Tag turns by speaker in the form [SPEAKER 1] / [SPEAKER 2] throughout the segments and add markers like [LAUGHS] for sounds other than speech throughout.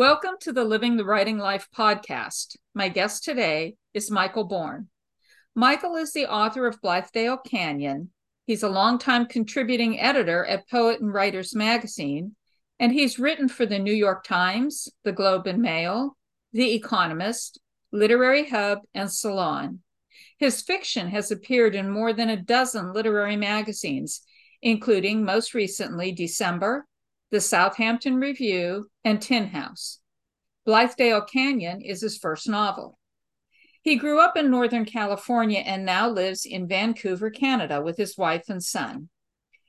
[SPEAKER 1] Welcome to the Living the Writing Life podcast. My guest today is Michael Bourne. Michael is the author of Blithedale Canyon. He's a longtime contributing editor at Poet and Writers magazine, and he's written for the New York Times, the Globe and Mail, The Economist, Literary Hub, and Salon. His fiction has appeared in more than a dozen literary magazines, including most recently December, the Southampton Review, and Tin House. Blithedale Canyon is his first novel. He grew up in Northern California and now lives in Vancouver, Canada, with his wife and son.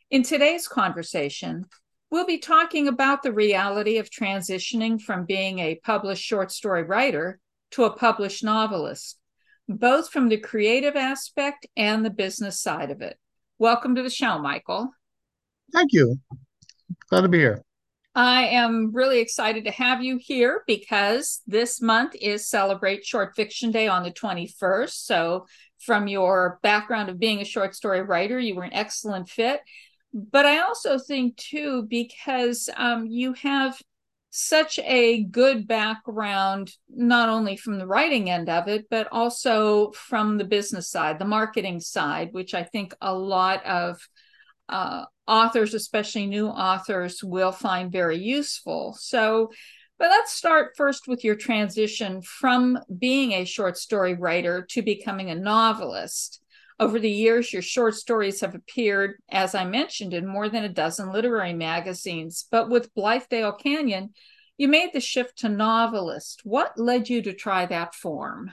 [SPEAKER 1] In today's conversation, we'll be talking about the reality of transitioning from being a published short story writer to a published novelist, both from the creative aspect and the business side of it. Welcome to the show, Michael.
[SPEAKER 2] Thank you. Glad to be here.
[SPEAKER 1] I am really excited to have you here because this month is Celebrate Short Fiction Day on the 21st. So, from your background of being a short story writer, you were an excellent fit. But I also think, too, because um, you have such a good background, not only from the writing end of it, but also from the business side, the marketing side, which I think a lot of uh, authors, especially new authors, will find very useful. So, but let's start first with your transition from being a short story writer to becoming a novelist. Over the years, your short stories have appeared, as I mentioned, in more than a dozen literary magazines. But with Blithedale Canyon, you made the shift to novelist. What led you to try that form?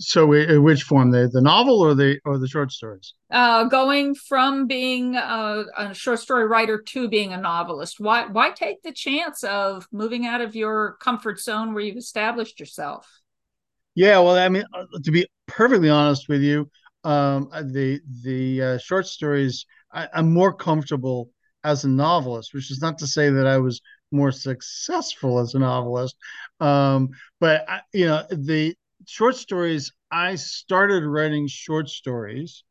[SPEAKER 2] So, which form the the novel or the or the short stories?
[SPEAKER 1] Uh, going from being a, a, short story writer to being a novelist. Why why take the chance of moving out of your comfort zone where you've established yourself?
[SPEAKER 2] Yeah, well, I mean, uh, to be perfectly honest with you, um, the the uh, short stories I, I'm more comfortable as a novelist, which is not to say that I was more successful as a novelist. Um, but I, you know, the short stories, I started writing short stories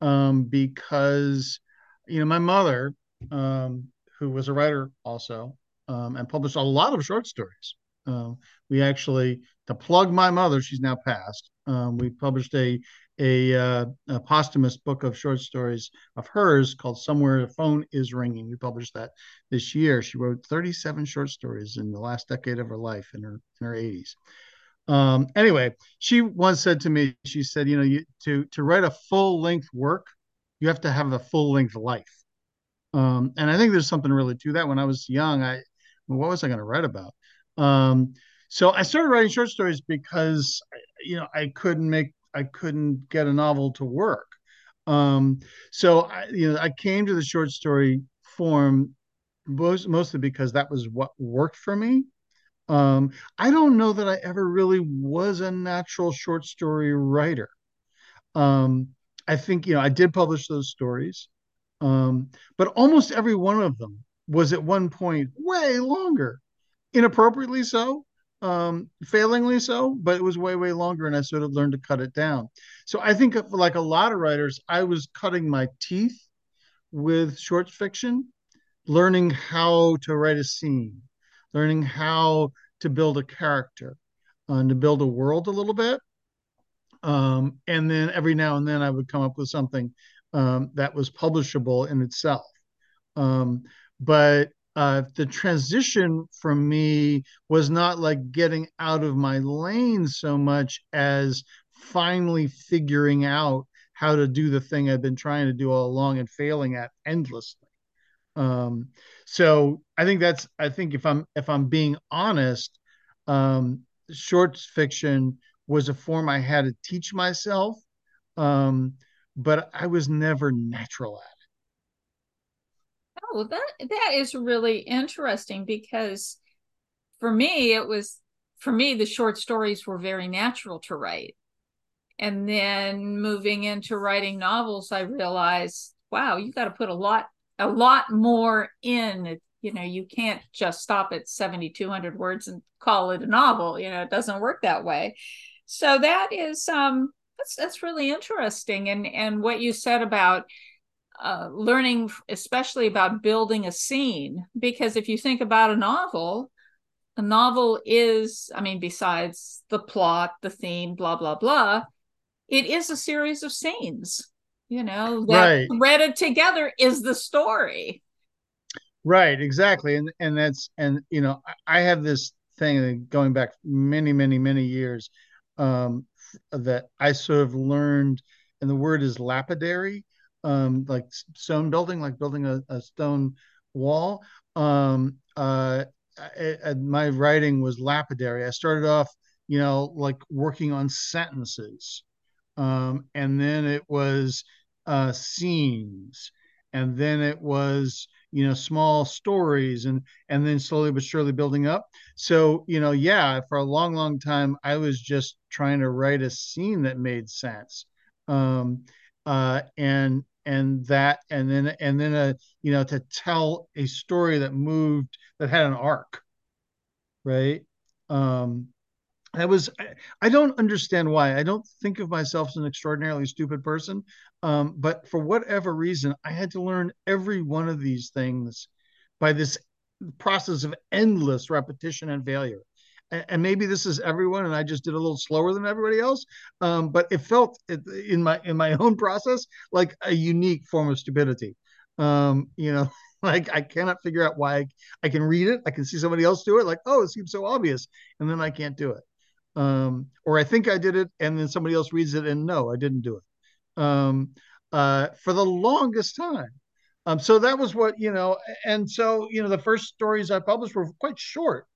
[SPEAKER 2] um, because, you know, my mother, um, who was a writer also, um, and published a lot of short stories. Um, we actually, to plug my mother, she's now passed. Um, we published a a, uh, a, posthumous book of short stories of hers called Somewhere the Phone is Ringing. We published that this year. She wrote 37 short stories in the last decade of her life in her in her 80s. Um, anyway, she once said to me, she said, you know, you, to to write a full length work, you have to have a full length life. Um, and I think there's something really to that. When I was young, I what was I going to write about? Um, so I started writing short stories because you know I couldn't make I couldn't get a novel to work. Um, so I, you know I came to the short story form most, mostly because that was what worked for me. Um, I don't know that I ever really was a natural short story writer. Um, I think, you know, I did publish those stories, um, but almost every one of them was at one point way longer, inappropriately so, um, failingly so, but it was way, way longer. And I sort of learned to cut it down. So I think, like a lot of writers, I was cutting my teeth with short fiction, learning how to write a scene learning how to build a character uh, and to build a world a little bit. Um, and then every now and then I would come up with something um, that was publishable in itself. Um, but uh, the transition for me was not like getting out of my lane so much as finally figuring out how to do the thing I've been trying to do all along and failing at endlessly. Um, so I think that's I think if I'm if I'm being honest, um, short fiction was a form I had to teach myself, um, but I was never natural at
[SPEAKER 1] it. Oh, that that is really interesting because for me it was for me the short stories were very natural to write. And then moving into writing novels, I realized, wow, you got to put a lot a lot more in you know you can't just stop at 7200 words and call it a novel you know it doesn't work that way. So that is um that's that's really interesting. And and what you said about uh, learning especially about building a scene because if you think about a novel a novel is, I mean, besides the plot, the theme, blah, blah, blah, it is a series of scenes, you know, that
[SPEAKER 2] right.
[SPEAKER 1] threaded together is the story.
[SPEAKER 2] Right, exactly. And and that's and you know, I have this thing going back many, many, many years um that I sort of learned, and the word is lapidary, um, like stone building, like building a, a stone wall. Um, uh, I, I, my writing was lapidary. I started off, you know, like working on sentences, um, and then it was uh, scenes, and then it was you know small stories, and and then slowly but surely building up. So you know, yeah, for a long, long time, I was just trying to write a scene that made sense, um, uh, and and that and then and then a you know to tell a story that moved that had an arc right? Um I was I don't understand why. I don't think of myself as an extraordinarily stupid person. Um, but for whatever reason, I had to learn every one of these things by this process of endless repetition and failure and maybe this is everyone and i just did a little slower than everybody else um, but it felt in my in my [LAUGHS] own process like a unique form of stupidity um, you know [LAUGHS] like i cannot figure out why I, I, can read it i can see somebody else do it like oh it seems so obvious and then i can't do it um, or i think i did it and then somebody else reads it and no i didn't do it. Um, uh, for the longest time. Um, so that was what you know and so you know the first stories i published were quite short.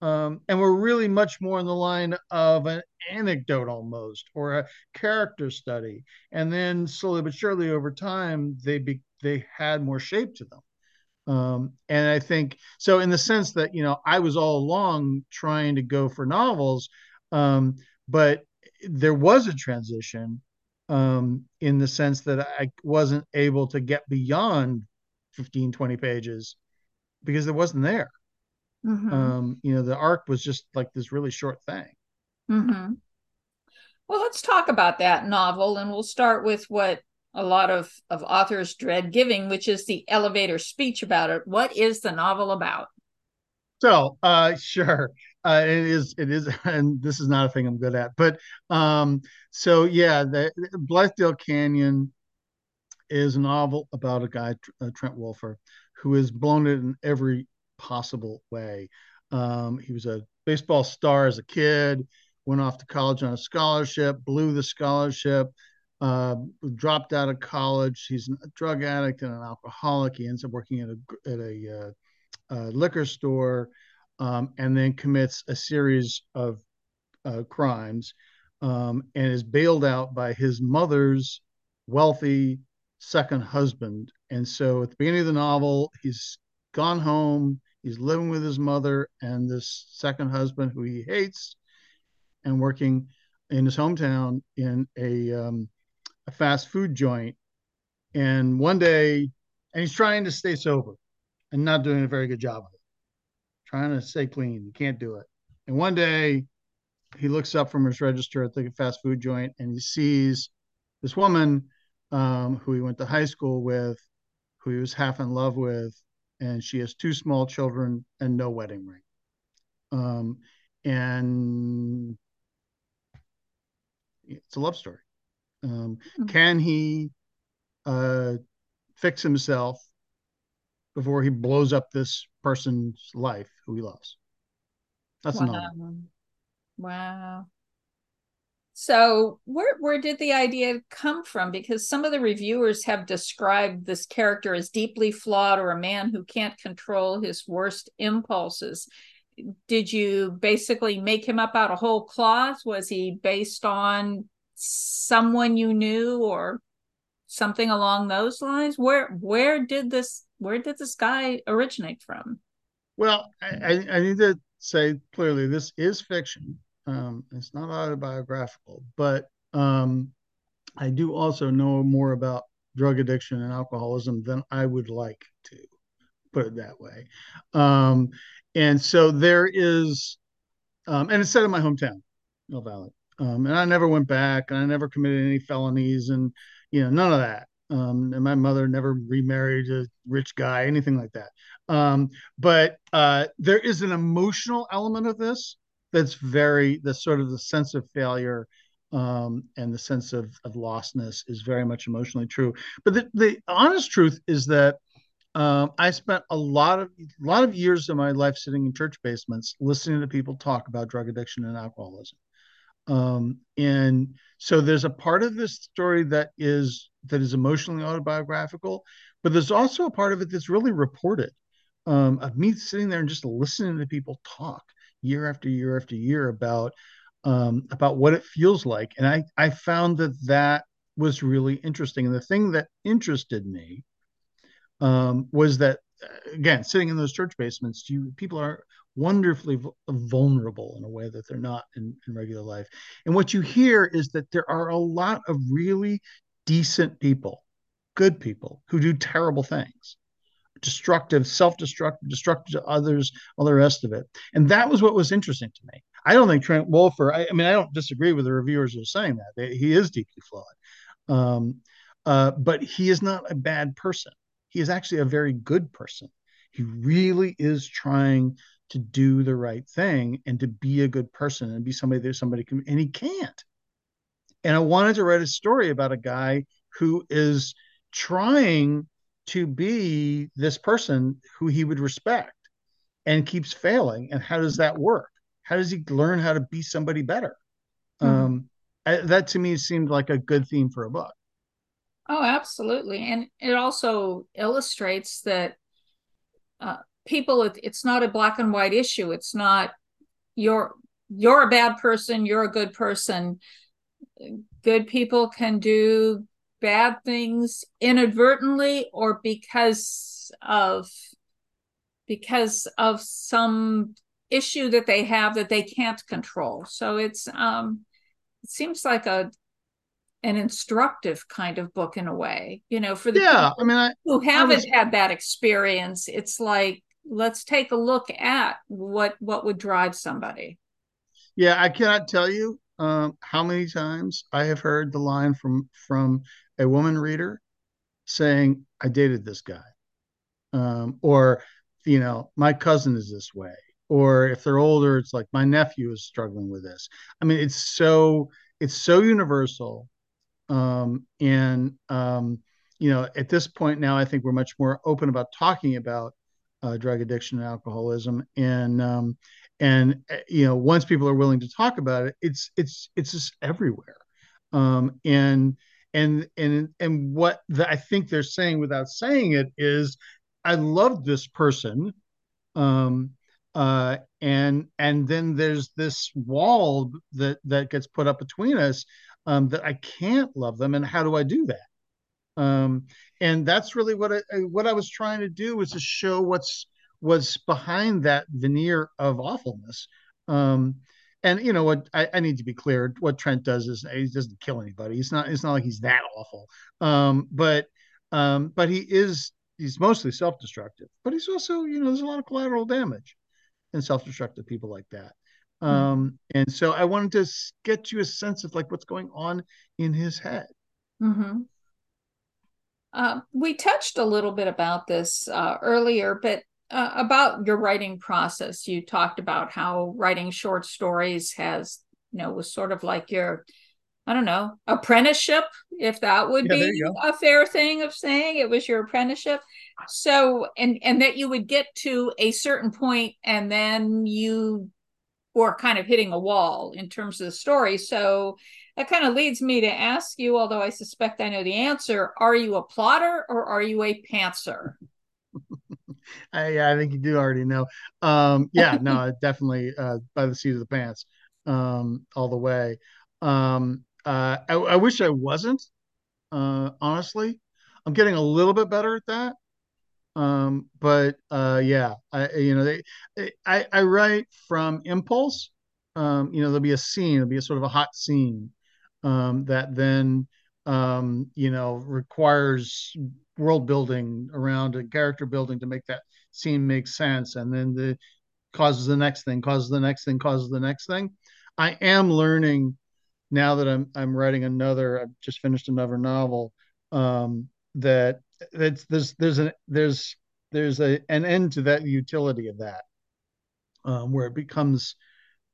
[SPEAKER 2] Um, and we're really much more in the line of an anecdote almost or a character study. And then slowly but surely over time they be, they had more shape to them um, and i think so in the sense that you know i was all along trying to go for novels um, but there was a transition um, in the sense that i wasn't able to get beyond 15 20 pages because it wasn't there Mm-hmm. Um, you know, the arc was just like this really short thing.
[SPEAKER 1] Mm-hmm. Well, let's talk about that novel, and we'll start with what a lot of, of authors dread giving, which is the elevator speech about it. What is the novel about?
[SPEAKER 2] So, uh, sure, uh, it is. It is, [LAUGHS] and this is not a thing I'm good at. But um, so yeah, the Blithedale Canyon is a novel about a guy, uh, Trent Wolfer, who has blown it in every possible way. Um, he was a baseball star as a kid, went off to college on a scholarship, blew the scholarship, uh, dropped out of college. He's a drug addict and an alcoholic. He ends up working at a, at a, uh, a liquor store um, and then commits a series of uh, crimes um, and is bailed out by his mother's wealthy second husband. And so at the beginning of the novel, he's gone home He's living with his mother and this second husband who he hates, and working in his hometown in a, um, a fast food joint. And one day, and he's trying to stay sober and not doing a very good job of it, trying to stay clean. He can't do it. And one day, he looks up from his register at the fast food joint and he sees this woman um, who he went to high school with, who he was half in love with, and she has two small children and no wedding ring. Um, and it's a love story. Um, mm-hmm. Can he uh, fix himself before he blows up this person's life who he loves? That's wow. another.
[SPEAKER 1] Wow. So where where did the idea come from? Because some of the reviewers have described this character as deeply flawed or a man who can't control his worst impulses. Did you basically make him up out of whole cloth? Was he based on someone you knew or something along those lines? Where where did this where did this guy originate from?
[SPEAKER 2] Well, I, I need to say clearly this is fiction um, it's not autobiographical, but um, I do also know more about drug addiction and alcoholism than I would like to put it that way. Um, and so there is, um, and it's set in my hometown, Mill Valley. Um, and I never went back and I never committed any felonies and, you know, none of that. Um, and my mother never remarried a rich guy, anything like that. Um, but uh, there is an emotional element of this that's very the sort of the sense of failure um, and the sense of, of lostness is very much emotionally true. But the, the honest truth is that um, I spent a lot of a lot of years of my life sitting in church basements listening to people talk about drug addiction and alcoholism. Um, and so there's a part of this story that is that is emotionally autobiographical, but there's also a part of it that's really reported. Um, of me sitting there and just listening to people talk year after year after year about um, about what it feels like, and I I found that that was really interesting. And the thing that interested me um, was that again sitting in those church basements, you people are wonderfully vulnerable in a way that they're not in, in regular life. And what you hear is that there are a lot of really decent people, good people who do terrible things destructive, self-destructive, destructive to others, all the rest of it. And that was what was interesting to me. I don't think Trent Wolfer. I, I mean, I don't disagree with the reviewers who are saying that they, he is deeply flawed, um, uh, but he is not a bad person. He is actually a very good person. He really is trying to do the right thing and to be a good person and be somebody that somebody can, and he can't. And I wanted to write a story about a guy who is trying to be this person who he would respect and keeps failing. And how does that work? How does he learn how to be somebody better? Mm-hmm. Um, I, that to me seemed like a good theme for a book.
[SPEAKER 1] Oh, absolutely. And it also illustrates that uh, people, it, it's not a black and white issue. It's not you're you're a bad person, you're a good person. Good people can do bad things inadvertently or because of because of some issue that they have that they can't control so it's um it seems like a an instructive kind of book in a way you know for the
[SPEAKER 2] yeah i mean I,
[SPEAKER 1] who haven't was... had that experience it's like let's take a look at what what would drive somebody
[SPEAKER 2] yeah i cannot tell you um, how many times i have heard the line from from a woman reader saying, I dated this guy. Um, or, you know, my cousin is this way. Or if they're older, it's like my nephew is struggling with this. I mean, it's so it's so universal. Um, and um, you know, at this point now, I think we're much more open about talking about uh, drug addiction and alcoholism. And um, and uh, you know, once people are willing to talk about it, it's it's it's just everywhere. Um, and and and and what the, I think they're saying without saying it is, I love this person, um, uh, and and then there's this wall that that gets put up between us um, that I can't love them, and how do I do that? Um, and that's really what I what I was trying to do was to show what's what's behind that veneer of awfulness. Um, and you know what I, I, need to be clear what trent does is he doesn't kill anybody he's not it's not like he's that awful um, but um, but he is he's mostly self-destructive but he's also you know there's a lot of collateral damage and self-destructive people like that um, mm-hmm. and so i wanted to get you a sense of like what's going on in his head
[SPEAKER 1] mm-hmm. Uh, we touched a little bit about this uh, earlier but uh, about your writing process. You talked about how writing short stories has, you know, was sort of like your, I don't know, apprenticeship, if that would yeah, be a fair thing of saying it was your apprenticeship. So, and and that you would get to a certain point and then you were kind of hitting a wall in terms of the story. So that kind of leads me to ask you, although I suspect I know the answer, are you a plotter or are you a pantser? [LAUGHS]
[SPEAKER 2] I, I think you do already know. Um, yeah, no, [LAUGHS] definitely uh, by the seat of the pants, um, all the way. Um, uh, I, I wish I wasn't. Uh, honestly, I'm getting a little bit better at that. Um, but uh, yeah, I you know they, I I write from impulse. Um, you know, there'll be a scene, there'll be a sort of a hot scene um, that then um, you know requires world building around a character building to make that scene make sense and then the causes the next thing causes the next thing causes the next thing i am learning now that i'm i'm writing another i've just finished another novel um that that's there's there's a there's there's a an end to that utility of that, um, where it becomes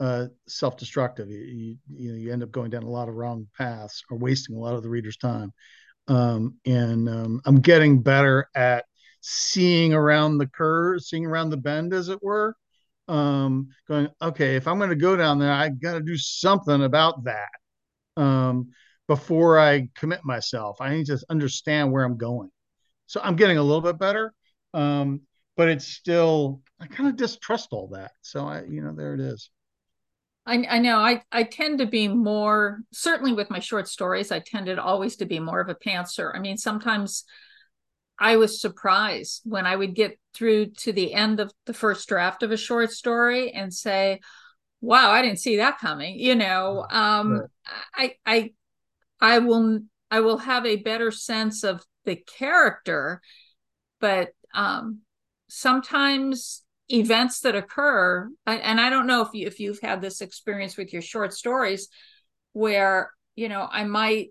[SPEAKER 2] uh, self-destructive. You, you, you end up going down a lot of wrong paths or wasting a lot of the reader's time. Um, and um, I'm getting better at seeing around the curve, seeing around the bend, as it were. Um, going, okay, if I'm going to go down there, I got to do something about that um, before I commit myself. I need to understand where I'm going. So I'm getting a little bit better, um, but it's still I kind of distrust all that. So I, you know, there it is.
[SPEAKER 1] I, I know I, I tend to be more certainly with my short stories i tended always to be more of a pantser i mean sometimes i was surprised when i would get through to the end of the first draft of a short story and say wow i didn't see that coming you know um right. i i i will i will have a better sense of the character but um sometimes events that occur and i don't know if you if you've had this experience with your short stories where you know i might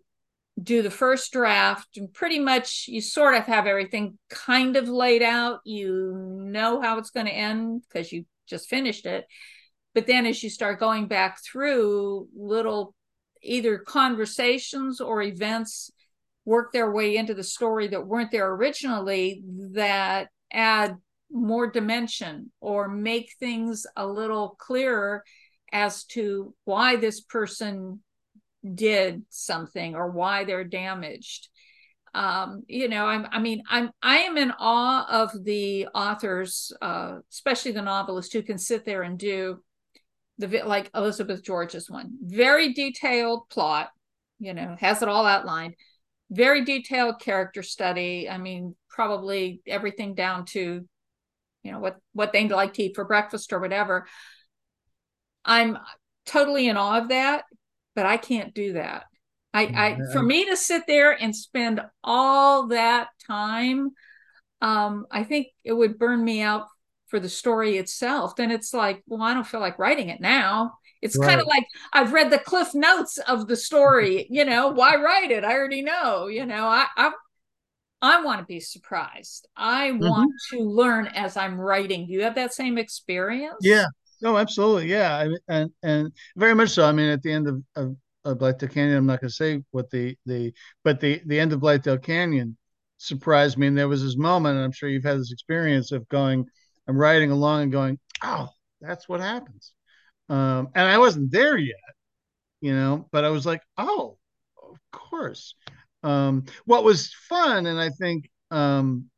[SPEAKER 1] do the first draft and pretty much you sort of have everything kind of laid out. You know how it's going to end because you just finished it. But then as you start going back through little either conversations or events work their way into the story that weren't there originally that add more dimension or make things a little clearer as to why this person did something or why they're damaged. Um, you know I'm, i mean i'm i am in awe of the authors uh, especially the novelists who can sit there and do the like elizabeth george's one. Very detailed plot you know has it all outlined very detailed character study. I mean probably everything down to you know what what they like to eat for breakfast or whatever. I'm totally in awe of that but i can't do that. I i for me to sit there and spend all that time um i think it would burn me out for the story itself then it's like well i don't feel like writing it now it's right. kind of like I've read the cliff notes of the story. You know, why write it? I already know. You know, I, I I want to be surprised. I mm-hmm. want to learn as I'm writing. Do you have that same experience?
[SPEAKER 2] Yeah. No, absolutely. Yeah. I, and and very much so. I mean, at the end of, of, of Blithedale Canyon, I'm not going to say what the the but the the end of Blithedale Canyon surprised me. And there was this moment, and I'm sure you've had this experience of going, I'm riding along and going, oh, that's what happens. Um, and I wasn't there yet, you know, but I was like, oh, of course. Um, what was fun, and I think um,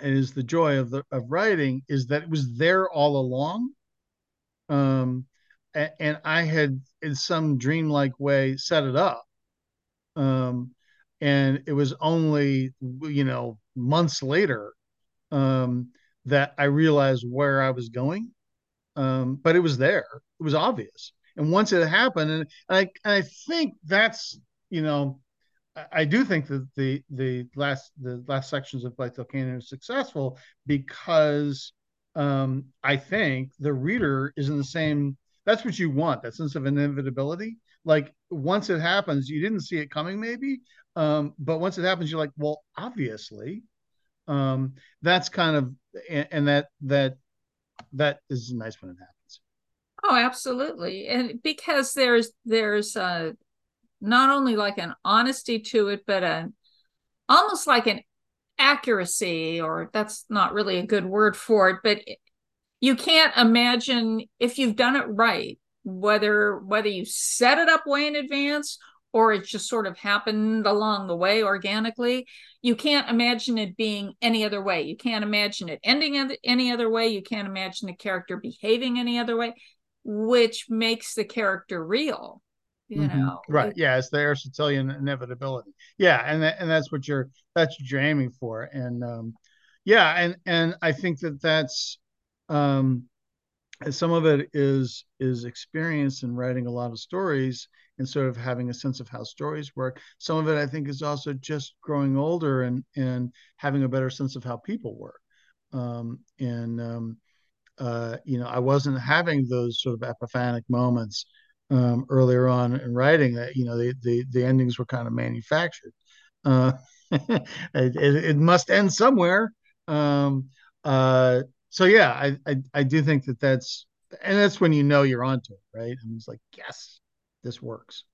[SPEAKER 2] is the joy of the of writing, is that it was there all along. Um, and, I had, in some dreamlike way, set it up. Um, and it was only, you know, months later um, that I realized where I was going. Um, but it was there. It was obvious. And once it happened, and I, I think that's, you know, I do think that the the last the last sections of Blithedale Canyon are successful because um, I think the reader is in the same. That's what you want. That sense of inevitability. Like once it happens, you didn't see it coming, maybe, um, but once it happens, you're like, well, obviously. Um, that's kind of and, and that that that is nice when it happens.
[SPEAKER 1] Oh, absolutely, and because there's there's uh not only like an honesty to it, but a almost like an accuracy, or that's not really a good word for it, but you can't imagine if you've done it right, whether whether you set it up way in advance or it just sort of happened along the way organically. You can't imagine it being any other way. You can't imagine it ending any other way. You can't imagine a character behaving any other way, which makes the character real you mm-hmm. know
[SPEAKER 2] right yeah it's the aristotelian inevitability yeah and that, and that's what you're that's what you're aiming for and um yeah and and i think that that's um some of it is is experience in writing a lot of stories and sort of having a sense of how stories work some of it i think is also just growing older and and having a better sense of how people work um and um uh you know i wasn't having those sort of epiphanic moments um, earlier on in writing that you know the the, the endings were kind of manufactured. Uh, [LAUGHS] it, it, must end somewhere. Um, uh, so yeah, I, I, I do think that that's and that's when you know you're onto it, right? And it's like, yes, this works.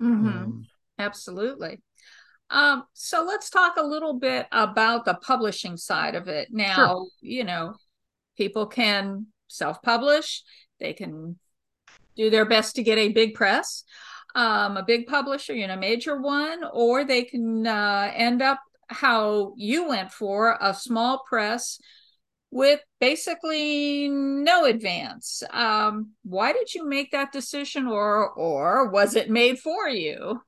[SPEAKER 1] Mm-hmm. Um, Absolutely. Um, so let's talk a little bit about the publishing side of it. Now, sure. you know, people can self-publish. They can do their best to get a big press, um, a big publisher, you know, a major one, or they can uh, end up how you went for a small press with basically no advance. Um, why did you make that decision, or or was it made for you?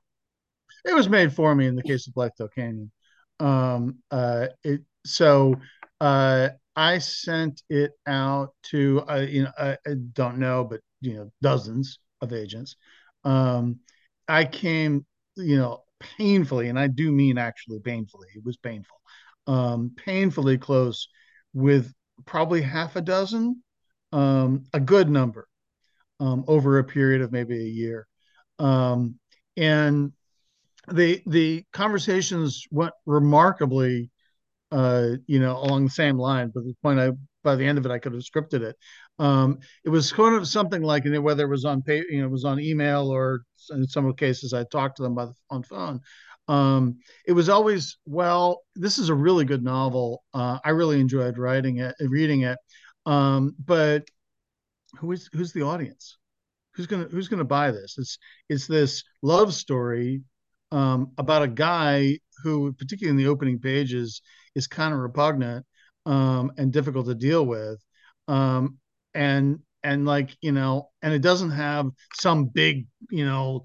[SPEAKER 2] It was made for me in the case of Blithedale Canyon. Um, uh, it so uh, I sent it out to uh, you know I, I, don't know, but you know dozens of agents. Um, I came you know painfully, and I do mean actually painfully. It was painful, um, painfully close with probably half a dozen, um, a good number, um, over a period of maybe a year. Um, and the the conversations went remarkably, uh, you know, along the same line. But the point I, by the end of it, I could have scripted it. Um, it was kind of something like, whether it was on pay, you know, it was on email or in some cases I talked to them by the, on phone um, it was always well this is a really good novel. Uh, i really enjoyed writing it reading it. Um, but who is who's the audience? Who's gonna who's gonna buy this? It's it's this love story um, about a guy who particularly in the opening pages is kind of repugnant um, and difficult to deal with. Um, and and like you know and it doesn't have some big you know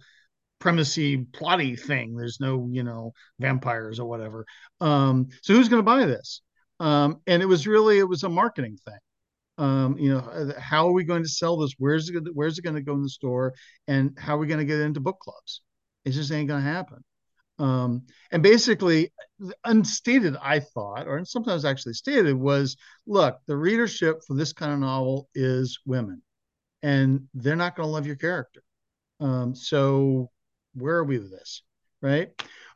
[SPEAKER 2] premisey plotty thing. There's no, you know, vampires or whatever. Um, so who's going to buy this? Um, and it was really it was a marketing thing. Um, you know, uh, how are we going to sell this? Where's it where's it going to go in the store? And how are we going to get into book clubs? It just ain't going to happen. Um, and basically, unstated, I thought, or sometimes actually stated, was look, the readership for this kind of novel is women, and they're not going to love your character. Um, so where are we with this, right?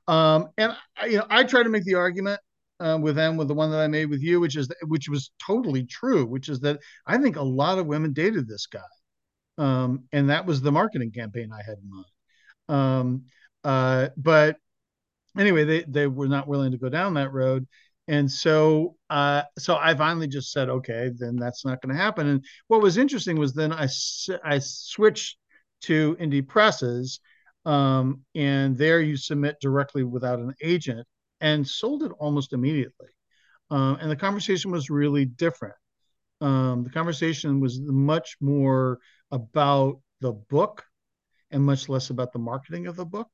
[SPEAKER 2] Um, and you know, I try to make the argument uh, with them with the one that I made with you, which is which was totally true, which is that I think a lot of women dated this guy, um, and that was the marketing campaign I had in mind. Um, uh, but anyway, they they were not willing to go down that road, and so uh, so I finally just said, okay, then that's not going to happen. And what was interesting was then I I switched to indie presses um, and there you submit directly without an agent and sold it almost immediately. Um, and the conversation was really different. Um, the conversation was much more about the book and much less about the marketing of the book.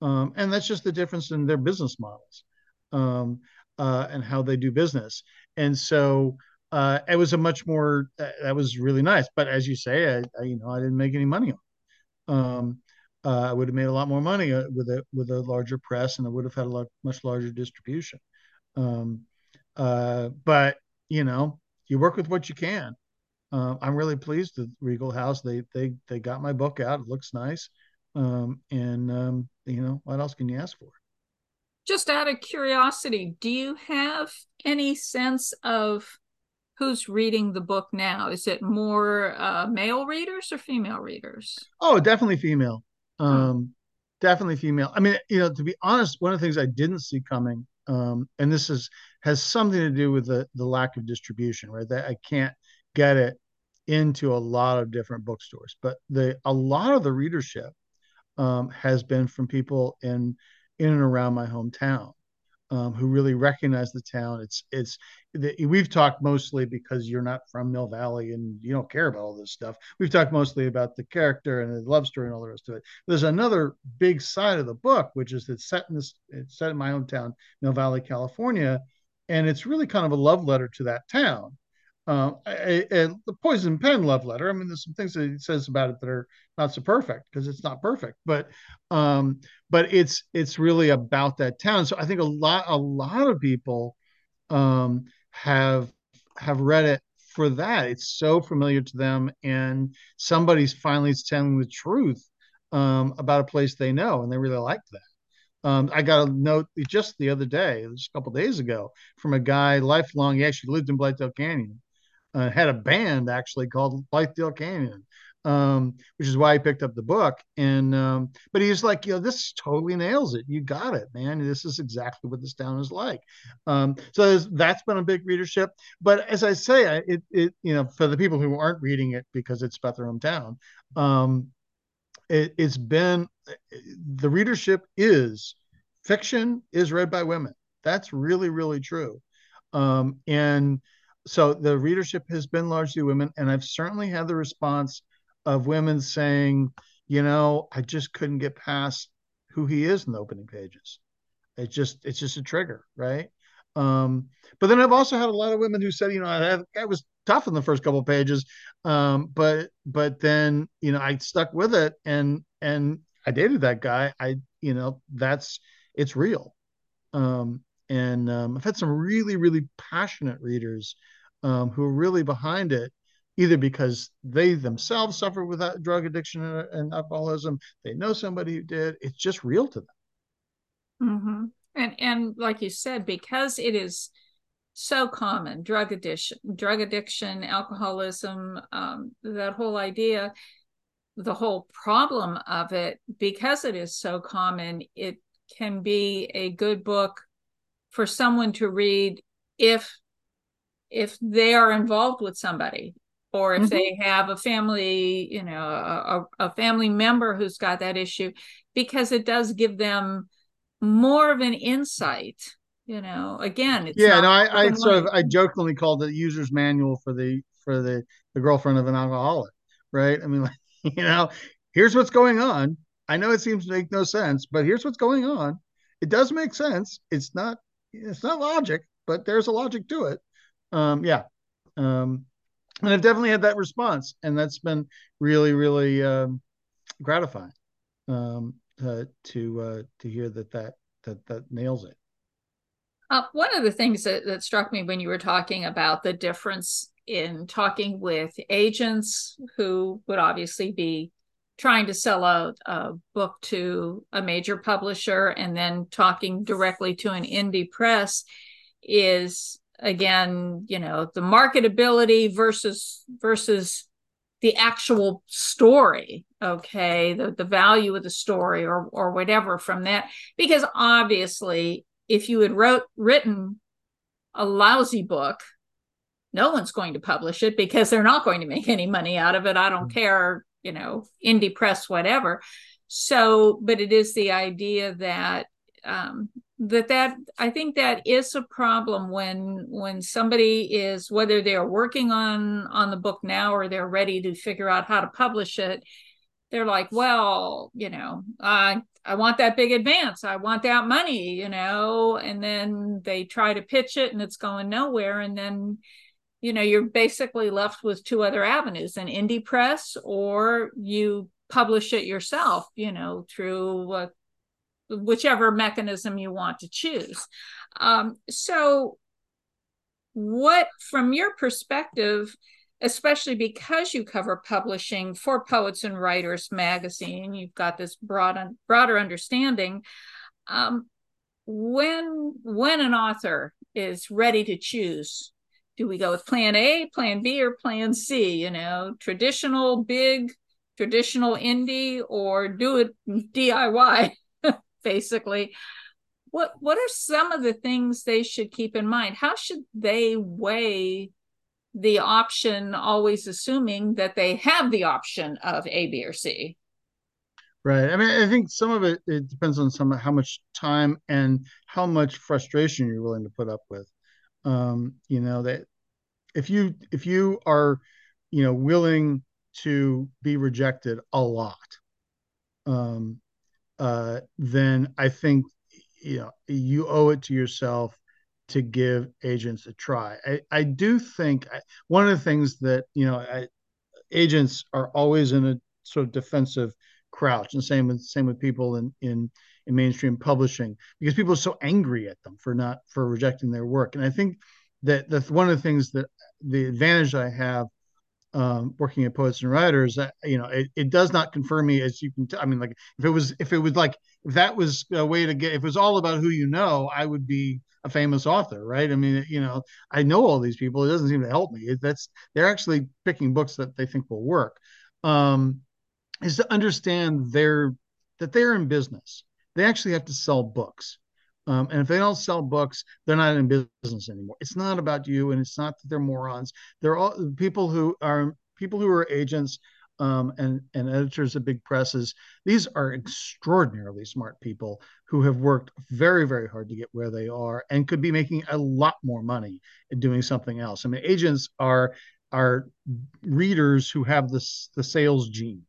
[SPEAKER 2] Um, and that's just the difference in their business models um, uh, and how they do business. And so uh, it was a much more uh, that was really nice. But as you say, I, I, you know I didn't make any money on it. Um, uh, I would have made a lot more money uh, with a with a larger press, and I would have had a lot, much larger distribution. Um, uh, but you know, you work with what you can. Uh, I'm really pleased with Regal House. They they they got my book out. It looks nice, um, and um, you know, what else can you ask for?
[SPEAKER 1] Just out of curiosity, do you have any sense of who's reading the book now? Is it more uh, male readers or female readers?
[SPEAKER 2] Oh, definitely female. Um, definitely female. I mean, you know, to be honest, one of the things I didn't see coming, um, and this is has something to do with the the lack of distribution, right? That I can't get it into a lot of different bookstores, but the a lot of the readership um, has been from people in in and around my hometown um, who really recognize the town. It's it's the, we've talked mostly because you're not from Mill Valley and you don't care about all this stuff. We've talked mostly about the character and the love story and all the rest of it. There's another big side of the book, which is it's set in this it's set in my hometown, Mill Valley, California, and it's really kind of a love letter to that town. Uh, and the poison pen love letter. I mean, there's some things that he says about it that are not so perfect because it's not perfect, but um, but it's it's really about that town. So I think a lot a lot of people um, have have read it for that. It's so familiar to them, and somebody's finally telling the truth um, about a place they know, and they really like that. Um, I got a note just the other day, just a couple days ago, from a guy lifelong. He actually lived in Blithedale Canyon, uh, had a band actually called Blithedale Canyon, um, which is why I picked up the book. And um, but he's like, you know, this totally nails it. You got it, man. This is exactly what this town is like. Um, so that's been a big readership. But as I say, it it you know for the people who aren't reading it because it's about their hometown, um, it, it's been the readership is fiction is read by women. That's really really true. Um, and so the readership has been largely women, and I've certainly had the response of women saying, you know, I just couldn't get past who he is in the opening pages. It's just it's just a trigger, right? Um, but then I've also had a lot of women who said, you know, that guy was tough in the first couple pages, um, but but then you know I stuck with it and and I dated that guy. I you know that's it's real, um, and um, I've had some really really passionate readers um, who are really behind it either because they themselves suffer with that drug addiction and, alcoholism, they know somebody who did. It's just real to them.
[SPEAKER 1] Mm-hmm. And and like you said, because it is so common, drug addiction, drug addiction, alcoholism, um, that whole idea, the whole problem of it, because it is so common, it can be a good book for someone to read if if they are involved with somebody or if mm-hmm. they have a family you know a, a, family member who's got that issue because it does give them more of an insight you know. Again
[SPEAKER 2] yeah no i, I sort of i jokingly called it the user's manual for the for the the girlfriend of an alcoholic right? I mean [LAUGHS] like you know here's what's going on. I know it seems to make no sense but here's what's going on. It does make sense. It's not it's not logic but there's a logic to it um yeah um and I've definitely had that response, and that's been really, really um, gratifying um, uh, to uh, to hear that that that that nails it.
[SPEAKER 1] Uh, one of the things that, that struck me when you were talking about the difference in talking with agents who would obviously be trying to sell a, a book to a major publisher and then talking directly to an indie press is again you know the marketability versus versus the actual story okay? The, the value of the story or or whatever from that. Because obviously if you had wrote written a lousy book no one's going to publish it because they're not going to make any money out of it. I don't mm-hmm. care you know indie press whatever. So but it is the idea that um, that that i think that is a problem when when somebody is whether they're working on on the book now or they're ready to figure out how to publish it they're like well you know i i want that big advance. I want that money you know? And then they try to pitch it and it's going nowhere. And then you know you're basically left with two other avenues an indie press or you publish it yourself you know through a whichever mechanism you want to choose. Um, so, what, from your perspective, especially because you cover publishing for Poets and Writers magazine, you've got this broad, broader understanding. Um, when when an author is ready to choose, do we go with Plan A, Plan B, or Plan C? You know, traditional big, traditional indie, or do it [LAUGHS] DIY? Basically. What what are some of the things they should keep in mind? How should they weigh the option always assuming that they have the option of a b or c?
[SPEAKER 2] Right. I mean i think some of it it depends on some how much time and how much frustration you're willing to put up with. Um you know that if you if you are you know willing to be rejected a lot um uh, then I think you know you owe it to yourself to give agents a try. I, I do think I, one of the things that you know I, agents are always in a sort of defensive crouch, and same with same with people in in in mainstream publishing because people are so angry at them for not for rejecting their work. And I think that that's one of the things that the advantage I have um, working at Poets and Writers, uh, you know, it, it does not confirm me as you can. T- I mean, like if it was if it was like if that was a way to get if it was all about who you know, I would be a famous author, right? I mean, you know, I know all these people. It doesn't seem to help me. It, that's they're actually picking books that they think will work. Um, is to understand their that they're in business. They actually have to sell books. Um, and if they don't sell books, they're not in business anymore. It's not about you, and it's not that they're morons. They're all people who are people who are agents um, and and editors of big presses. These are extraordinarily smart people who have worked very very hard to get where they are and could be making a lot more money doing something else. I mean, agents are are readers who have this the sales gene,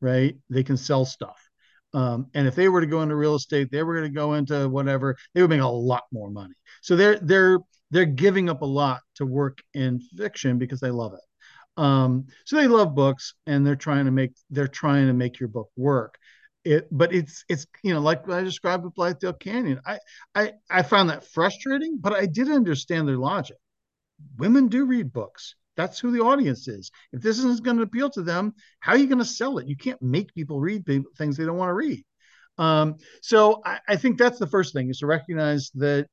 [SPEAKER 2] right? They can sell stuff. Um, and if they were to go into real estate, they were going to go into whatever, they would make a lot more money. So they're they're they're giving up a lot to work in fiction because they love it. Um, so they love books and they're trying to make they're trying to make your book work. It, but it's it's you know like I described with Blithedale Canyon. I I I found that frustrating, but I did understand their logic. Women do read books. That's who the audience is. If this isn't going to appeal to them, how are you going to sell it? You can't make people read things they don't want to read. Um, so I, I, think that's the first thing is to recognize that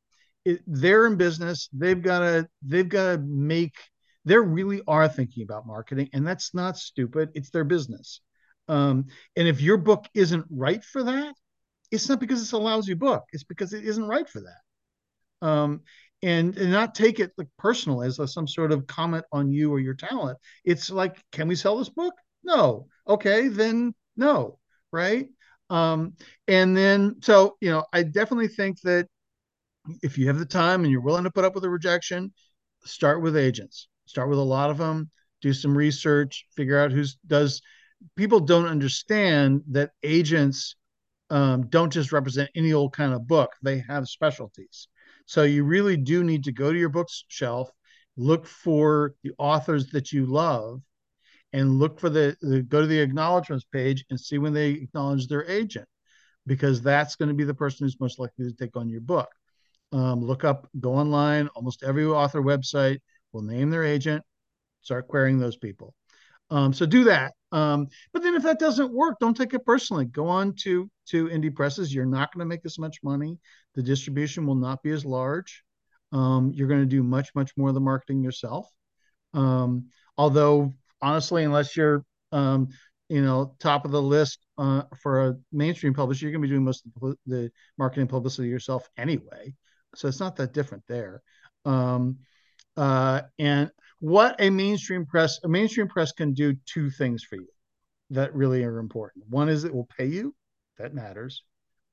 [SPEAKER 2] it, they're in business. They've got to they've got to make. They really are thinking about marketing, and that's not stupid. It's their business. Um, and if your book isn't right for that, it's not because it's a lousy book. It's because it isn't right for that. Um, and, and not take it like personal as a, some sort of comment on you or your talent. It's like, can we sell this book? No. Okay, then no. Right. Um, and then so you know, I definitely think that if you have the time and you're willing to put up with a rejection, start with agents. Start with a lot of them. Do some research. Figure out who's does. People don't understand that agents um, don't just represent any old kind of book. They have specialties. So you really do need to go to your bookshelf, look for the authors that you love, and look for the, the go to the acknowledgments page and see when they acknowledge their agent, because that's going to be the person who's most likely to take on your book. Um, look up, go online. Almost every author website will name their agent. Start querying those people. Um, so do that. Um, but then if that doesn't work, don't take it personally. Go on to to indie presses. You're not going to make as much money. The distribution will not be as large. Um, you're going to do much much more of the marketing yourself. Um, although honestly, unless you're um, you know top of the list uh, for a mainstream publisher, you're going to be doing most of the marketing publicity yourself anyway. So it's not that different there. Um, uh, and what a mainstream press a mainstream press can do two things for you that really are important. One is it will pay you. That matters.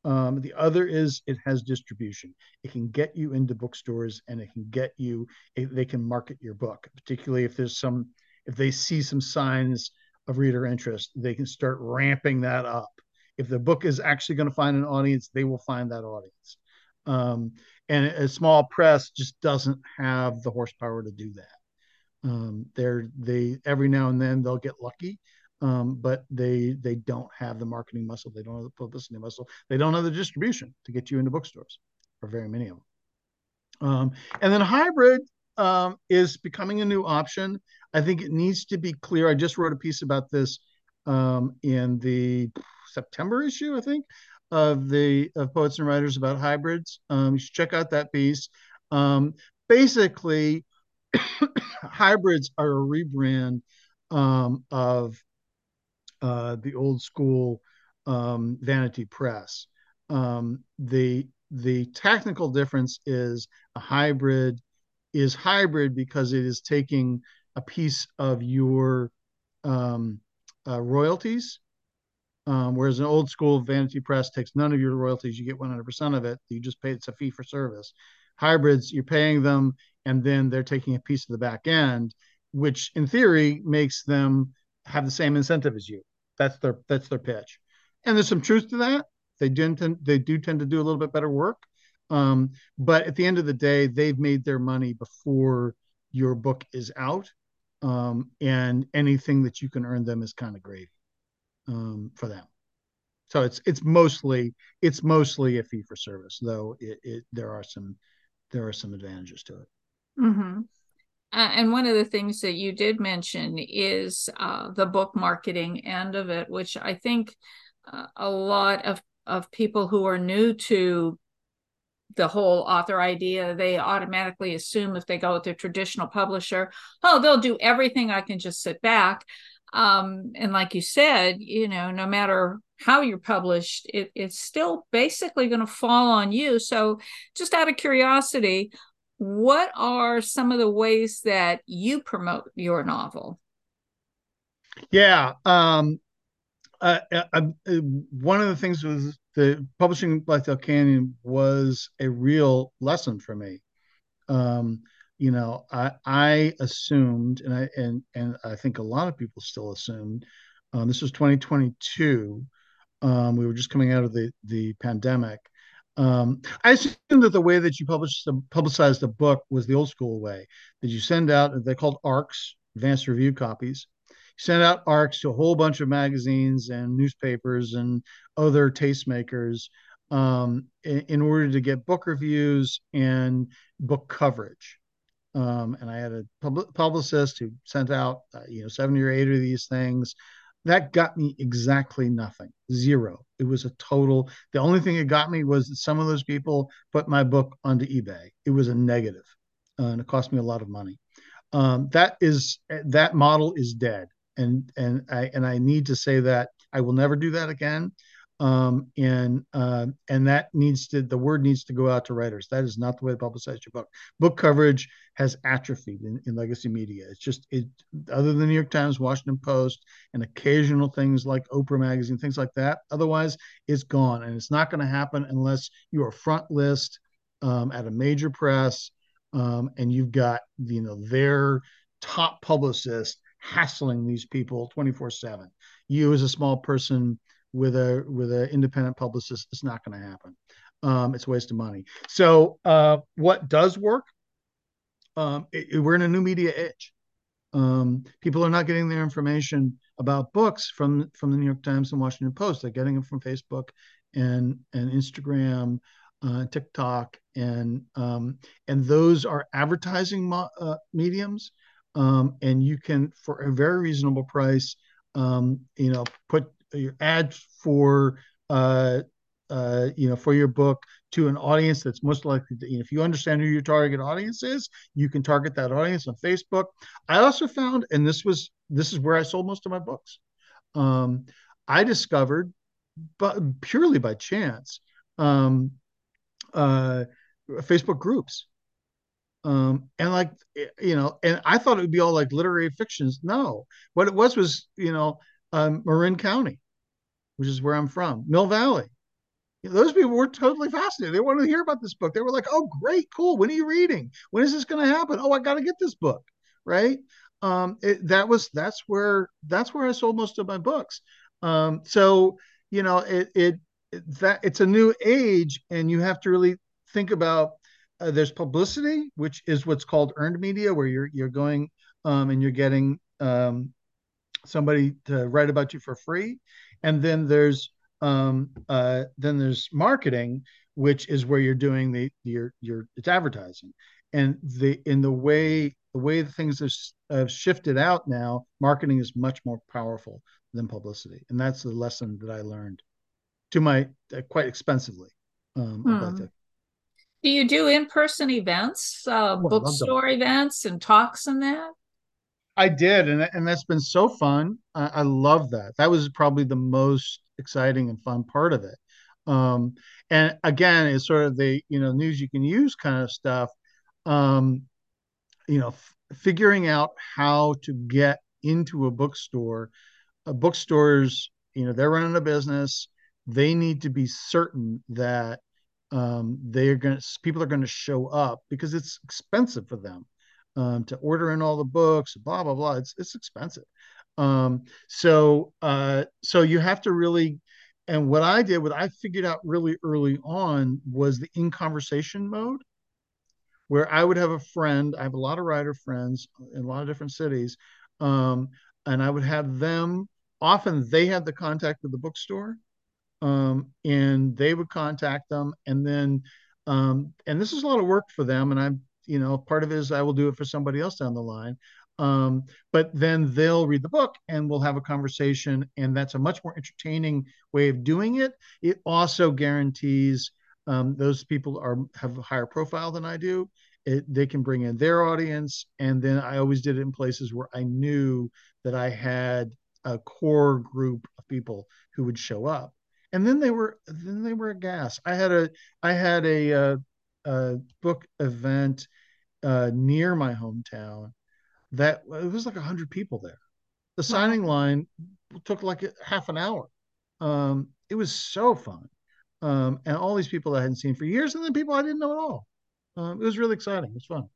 [SPEAKER 2] Um, the other is it has distribution. It can get you into bookstores and it can get you they can market your book particularly if there's some if they see some signs of reader interest they can start ramping that up. If the book is actually going to find an audience they will find that audience. Um, and a small press just doesn't have the horsepower to do that um, they're they every now and then they'll get lucky, um, but they they don't have the marketing muscle. They don't have the publicity muscle. They don't have the distribution to get you into bookstores, for very many of them. Um, and then hybrid um, is becoming a new option. I think it needs to be clear. I just wrote a piece about this um, in the September issue, I think, of the of Poets and Writers about hybrids. Um, you should check out that piece. Um, basically, hybrids are a rebrand um, of uh, the old school um, vanity press. Um, the the technical difference is a hybrid is hybrid because it is taking a piece of your um, uh, royalties, um, whereas an old school vanity press takes none of your royalties. You get 100% of it. You just pay it's a fee for service. Hybrids, you're paying them and then they're taking a piece of the back end, which in theory makes them have the same incentive as you. That's their that's their pitch, and there's some truth to that. They do tend they do tend to do a little bit better work, um, but at the end of the day, they've made their money before your book is out, um, and anything that you can earn them is kind of gravy um, for them. So it's it's mostly it's mostly a fee for service, though it, it there are some there are some advantages to it.
[SPEAKER 1] Mm-hmm. Uh, and one of the things that you did mention is uh, the book marketing end of it, which I think uh, a lot of, of people who are new to the whole author idea, they automatically assume if they go with a traditional publisher, oh, they'll do everything. I can just sit back. Um, and like you said, you know, no matter how you're published, it, it's still basically going to fall on you. So, just out of curiosity, what are some of the ways that you promote your novel?
[SPEAKER 2] Yeah. Um, uh, one of the things was the publishing Blithedale Canyon was a real lesson for me. Um, you know, I, I assumed, and I and and I think a lot of people still assumed, um, this was 2022. Um, we were just coming out of the the pandemic. Um, I assume that the way that you publish the publicized the book was the old school way that you send out. They're called ARCs, advanced review copies. You send out ARCs to a whole bunch of magazines and newspapers and other tastemakers um, in, in, order to get book reviews and book coverage. Um, and I had a pub- publicist who sent out, uh, you know, seventy or eight of these things. That got me exactly nothing, zero. It was a total. The only thing it got me was that some of those people put my book onto eBay. It was a negative, uh, and it cost me a lot of money. Um, that is that model is dead, and and I and I need to say that I will never do that again um, and uh, and that needs to the word needs to go out to writers. That is not the way to publicize your book. Book coverage has atrophied in, in legacy media. It's just it other than the New York Times, Washington Post, and occasional things like Oprah magazine, things like that. Otherwise, it's gone, and it's not going to happen unless you are front list um, at a major press, um, and you've got you know their top publicist hassling these people 24 7 you as a small person with a with an independent publicist it's not going to happen. Um, it's a waste of money. So uh, what does work? Um, it, we're in a new media age. Um, people are not getting their information about books from from the new york times and washington post. They're getting them from facebook and and instagram uh, tiktok and um, and those are advertising mo- uh, mediums. Um, and you can for a very reasonable price um, you know put your ad for uh, uh, you know for your book to an audience that's most likely to, if you understand who your target audience is you can target that audience on facebook. I also found and this was this is where i sold most of my books um, i discovered but purely by chance um, uh, facebook groups. Um, and like you know and i thought it would be all like literary fictions. No. What it was was you know um, Marin County, which is where I'm from, Mill Valley. Those people were totally fascinated. They wanted to hear about this book. They were like, "Oh, great, cool. When are you reading? When is this going to happen? Oh, I got to get this book." Right? Um, it, that was that's where that's where I sold most of my books. Um, so you know, it, it that it's a new age, and you have to really think about. Uh, there's publicity, which is what's called earned media, where you're you're going um, and you're getting um, somebody to write about you for free. And then there's um, uh, then there's marketing which is where you're doing the your your it's advertising. And the in the way the way the things have, have shifted out now marketing is much more powerful than publicity. And that's the lesson that i learned to my uh, quite expensively um, hmm. about that.
[SPEAKER 1] Do you do in-person events uh, oh, bookstore events and talks and that
[SPEAKER 2] I did, and and that's been so fun. I, I love that. That was probably the most exciting and fun part of it. Um, and again, it's sort of the you know news you can use kind of stuff. Um, you know, f- figuring out how to get into a bookstore. Uh, bookstores, you know, they're running a business. They need to be certain that um, they are going people are going to show up because it's expensive for them um, to order in all the books, blah blah blah. It's it's expensive. Um, so uh, so you have to really. And what I did, what I figured out really early on, was the in conversation mode, where I would have a friend. I have a lot of writer friends in a lot of different cities, um, and I would have them. Often they had the contact with the bookstore, um, and they would contact them, and then um, and this is a lot of work for them and i'm you know, part of it is I will do it for somebody else down the line. Um, but then they'll read the book and we'll have a conversation, and that's a much more entertaining way of doing it. It also guarantees um, those people are have a higher profile than I do. It, they can bring in their audience, and then I always did it in places where I knew that I had a core group of people who would show up, and then they were then they were a gas. I had a I had a, a, uh, a book event uh, near my hometown that it was like a hundred people there. The signing line took like a, half an hour. Um, it was so fun, um, and all these people I hadn't seen for years, and then people I didn't know at all. Um, it was really exciting. It was fun.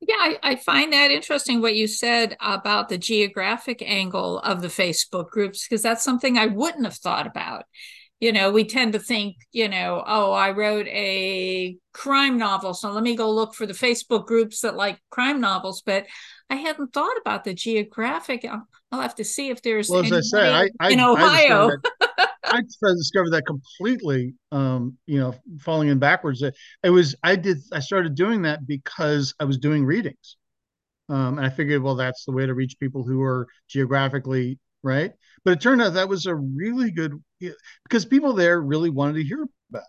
[SPEAKER 1] Yeah, I, I, find that interesting what you said about the geographic angle of the Facebook groups, because that's something I wouldn't have thought about. You know, we tend to think, you know, oh, I wrote a crime novel, so let me go look for the Facebook groups that like crime novels. But I hadn't thought about the geographic. I'll, I'll have to see if there's
[SPEAKER 2] well, as I say, I, I,
[SPEAKER 1] in Ohio.
[SPEAKER 2] I discovered that completely. Um, you know, falling in backwards. It, it, was I did I started doing that because I was doing readings, um, and I figured, well, that's the way to reach people who are geographically right. But it turned out that was a really good because people there really wanted to hear about.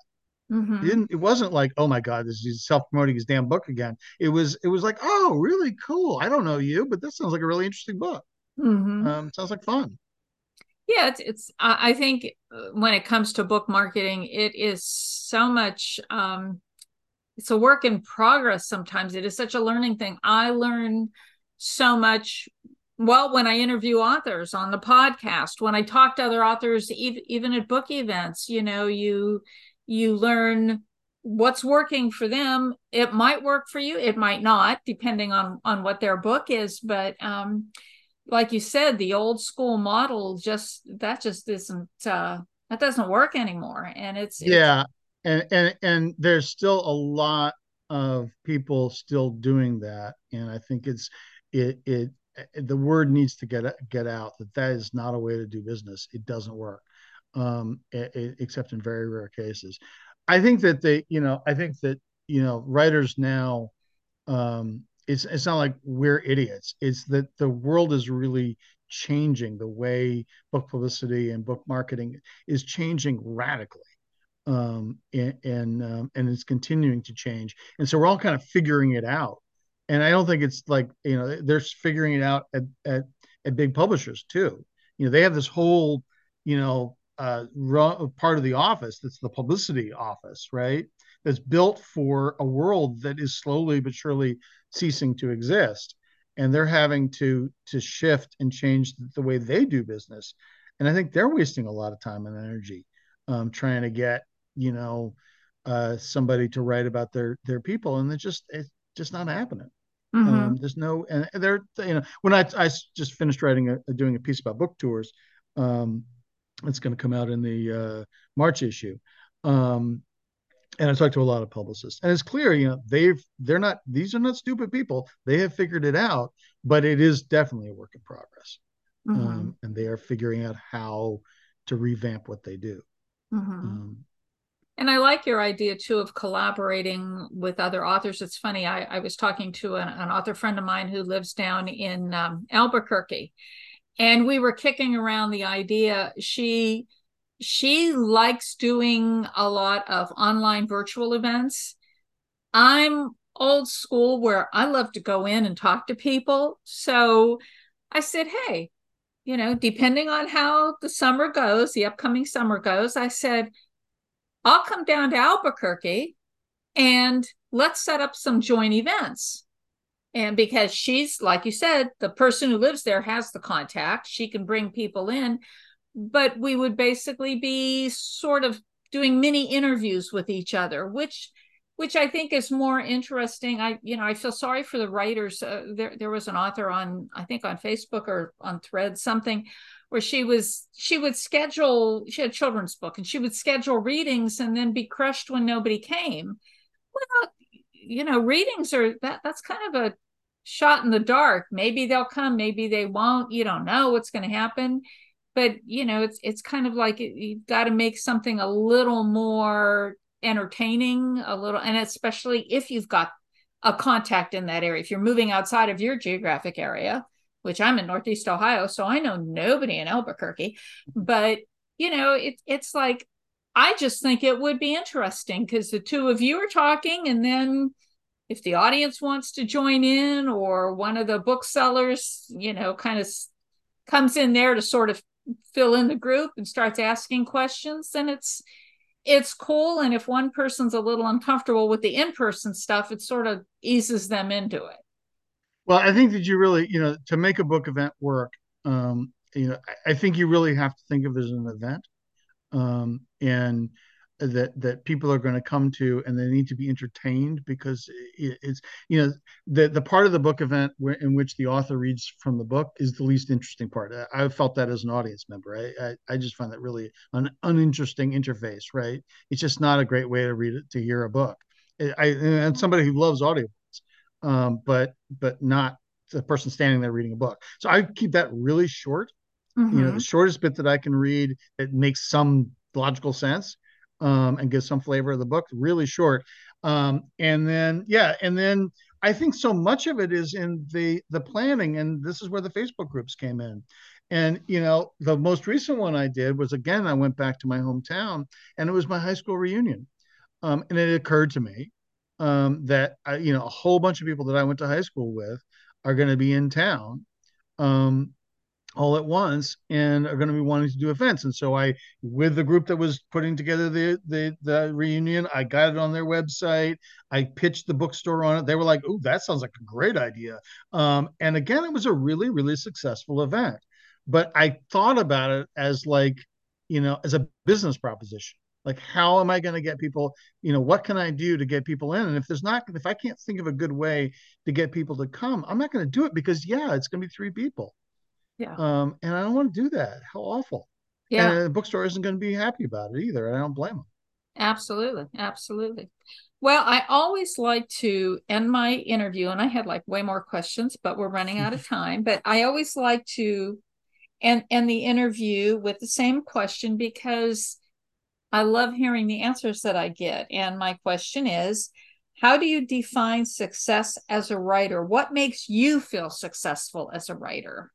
[SPEAKER 2] Mm-hmm. It didn't. It wasn't like, oh my god, this is self promoting his damn book again. It was. It was like, oh, really cool. I don't know you, but this sounds like a really interesting book. Mm-hmm. Um, sounds like fun.
[SPEAKER 1] Yeah, it's. it's I think uh, when it comes to book marketing, it is so much. Um, it's a work in progress. Sometimes it is such a learning thing. I learn so much well when i interview authors on the podcast when i talk to other authors even, at book events you know you you learn what's working for them. It might work for you it might not depending on on what their book is but um like you said the old school model just that just isn't uh that doesn't work anymore and it's
[SPEAKER 2] yeah it's, and and and there's still a lot of people still doing that and i think it's it it the word needs to get get out that that is not a way to do business it doesn't work um, it, it, except in very rare cases. I think that they, you know, I think that you know, writers now, um, it's it's not like we're idiots. It's that the world is really changing. The way book publicity and book marketing is changing radically, um, and and, um, and it's continuing to change. And so we're all kind of figuring it out. And I don't think it's like you know they're figuring it out at at, at big publishers too. You know, they have this whole you know uh, part of the office that's the publicity office, right? That's built for a world that is slowly but surely ceasing to exist, and they're having to to shift and change the way they do business. And I think they're wasting a lot of time and energy um, trying to get you know uh, somebody to write about their their people, and it's just it's just not happening. Mm-hmm. Um, there's no, and they're you know when I I just finished writing a doing a piece about book tours. Um, it's going to come out in the uh, March issue. Um, and I talked to a lot of publicists, and it's clear, you know, they've they're not these are not stupid people. They have figured it out, but it is definitely a work in progress, mm-hmm. um, and they are figuring out how to revamp what they do. Mm-hmm. Um,
[SPEAKER 1] and I like your idea too of collaborating with other authors. It's funny. I, I was talking to an, an, author friend of mine who lives down in um, Albuquerque, and we were kicking around the idea she she likes doing a lot of online virtual events i'm old school where i love to go in and talk to people so i said hey you know depending on how the summer goes the upcoming summer goes i said i'll come down to albuquerque and let's set up some joint events and because she's, like you said, the person who lives there has the contact, she can bring people in. But we would basically be sort of doing mini interviews with each other, which which I think is more interesting. I, you know, I feel sorry for the writers. Uh, there, there was an author on, I think, on Facebook or on Threads, something where she was, she would schedule. She had children's book, and she would schedule readings and then be crushed when nobody came. Well, you know, readings are that that's kind of a shot in the dark. Maybe they'll come, maybe they won't. You don't know what's going to happen. But you know, it's it's kind of like you've got to make something a little more entertaining, a little, and especially if you've got a contact in that area. If you're moving outside of your geographic area, which I'm in Northeast Ohio, so I know nobody in Albuquerque, but you know, it, it's like I just think it would be interesting because the two of you are talking, and then if the audience wants to join in, or one of the booksellers, you know, kind of comes in there to sort of fill in the group and starts asking questions, then it's it's cool. And if one person's a little uncomfortable with the in-person stuff, it sort of eases them into it.
[SPEAKER 2] Well, I think that you really, you know, to make a book event work, um, you know, I, I think you really have to think of it as an event. Um, and that that people are going to come to and they need to be entertained because it's you know the the part of the book event where, in which the author reads from the book is the least interesting part. I, I felt that as an audience member. I, I, I just find that really an uninteresting interface right? It's just not a great way to read it to hear a book. I and somebody who loves audiobooks um but but not the person standing there reading a book so i keep that really short mm-hmm. you know the mm-hmm. shortest bit that i can read that makes some logical sense um, and gives some flavor of the book. Really short, um, and then yeah, and then I think so much of it is in the the planning, and this is where the Facebook groups came in. And you know, the most recent one I did was again I went back to my hometown, and it was my high school reunion, um, and it occurred to me um, that I, you know a whole bunch of people that I went to high school with are going to be in town. Um, all at once and are going to be wanting to do events. And so I, with the group that was putting together the the, the reunion, I got it on their website. I pitched the bookstore on it. They were like, "Oh, that sounds like a great idea." Um, and again, it was a really really successful event. But I thought about it as like, you know, as a business proposition. Like, how am I going to get people? You know, what can I do to get people in? And if there's not, if I can't think of a good way to get people to come, I'm not going to do it because yeah, it's going to be three people
[SPEAKER 1] yeah.
[SPEAKER 2] Um, and I don't want to do that. How awful. Yeah. And the bookstore isn't going to be happy about it either. I don't blame them.
[SPEAKER 1] Absolutely. Absolutely. Well, I always like to end my interview, and I had like way more questions, but we're running out of [LAUGHS] time. But I always like to end, end the interview with the same question because I love hearing the answers that I get. And my question is How do you define success as a writer? What makes you feel successful as a writer?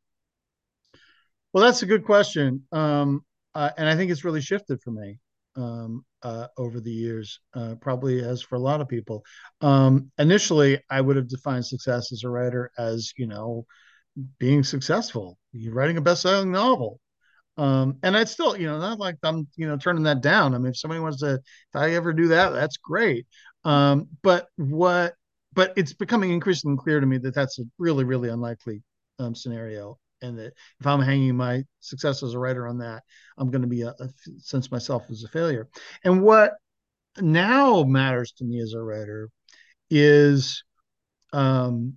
[SPEAKER 2] Well, that's a good question, um, uh, and I think it's really shifted for me um, uh, over the years, uh, probably as for a lot of people. Um, initially, I would have defined success as a writer as you know being successful, you're writing a best-selling novel. Um, and I'd still, you know, not like I'm, you know, turning that down. I mean, if somebody wants to, if I ever do that, that's great. Um, but what, but it's becoming increasingly clear to me that that's a really, really unlikely um, scenario and that if I'm hanging my success as a writer on that, I'm going to be a, a sense myself as a failure. And what now matters to me as a writer is um,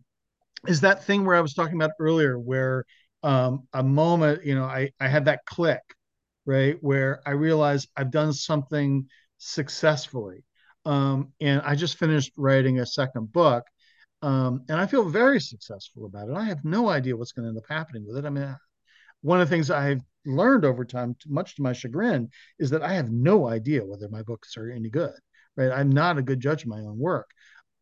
[SPEAKER 2] is that thing where I was talking about earlier, where um, a moment, you know, I I had that click, right, where I realized I've done something successfully, um, and I just finished writing a second book, um, and I feel very successful about it. I have no idea what's going to end up happening with it. I mean, one of the things I've learned over time, much to my chagrin, is that I have no idea whether my books are any good. Right? I'm not a good judge of my own work.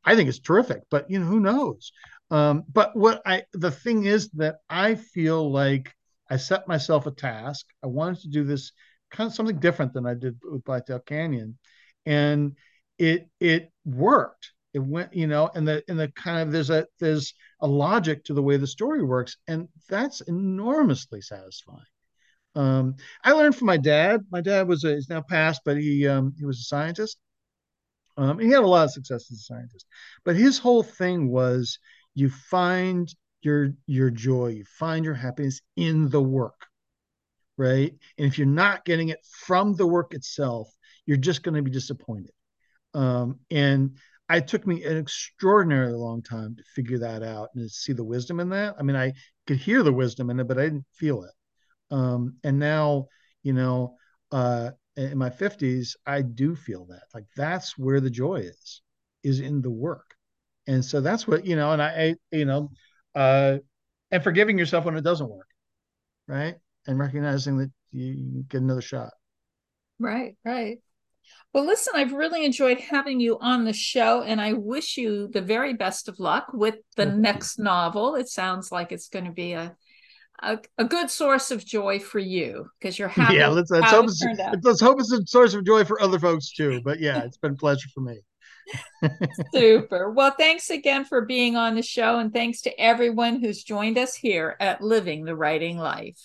[SPEAKER 2] I think it's terrific, but you know, who knows? Um, but what I the thing is that I feel like I set myself a task. I wanted to do this kind of something different than I did with Blithedale Canyon, and it it worked. It went you know and the and the kind of there's a there's a logic to the way the story works and that's enormously satisfying. Um, i learned from my dad. My dad was a, he's now passed but he um, he was a scientist. Um, he had a lot of success as a scientist. But his whole thing was you find your your joy you find your happiness in the work right and if you're not getting it from the work itself you're just going to be disappointed um, and it took me an extraordinarily long time to figure that out and to see the wisdom in that. I mean, I could hear the wisdom in it, but I didn't feel it. Um, and now, you know, uh, in my 50s, I do feel that. Like that's where the joy is, is in the work. And so that's what, you know, and I, I you know, uh, and forgiving yourself when it doesn't work, right? And recognizing that you get another shot.
[SPEAKER 1] Right, right. Well, listen, I've really enjoyed having you on the show, and I wish you the very best of luck with the Thank next you. novel. It sounds like it's going to be a a, a good source of joy for you because you're [LAUGHS] happy.
[SPEAKER 2] Yeah, let's, let's hope it's, let's hope it's a source of joy for other folks too. But yeah, it's been a pleasure for me. [LAUGHS]
[SPEAKER 1] Super. Well, thanks again for being on the show, and thanks to everyone who's joined us here at Living the Writing Life.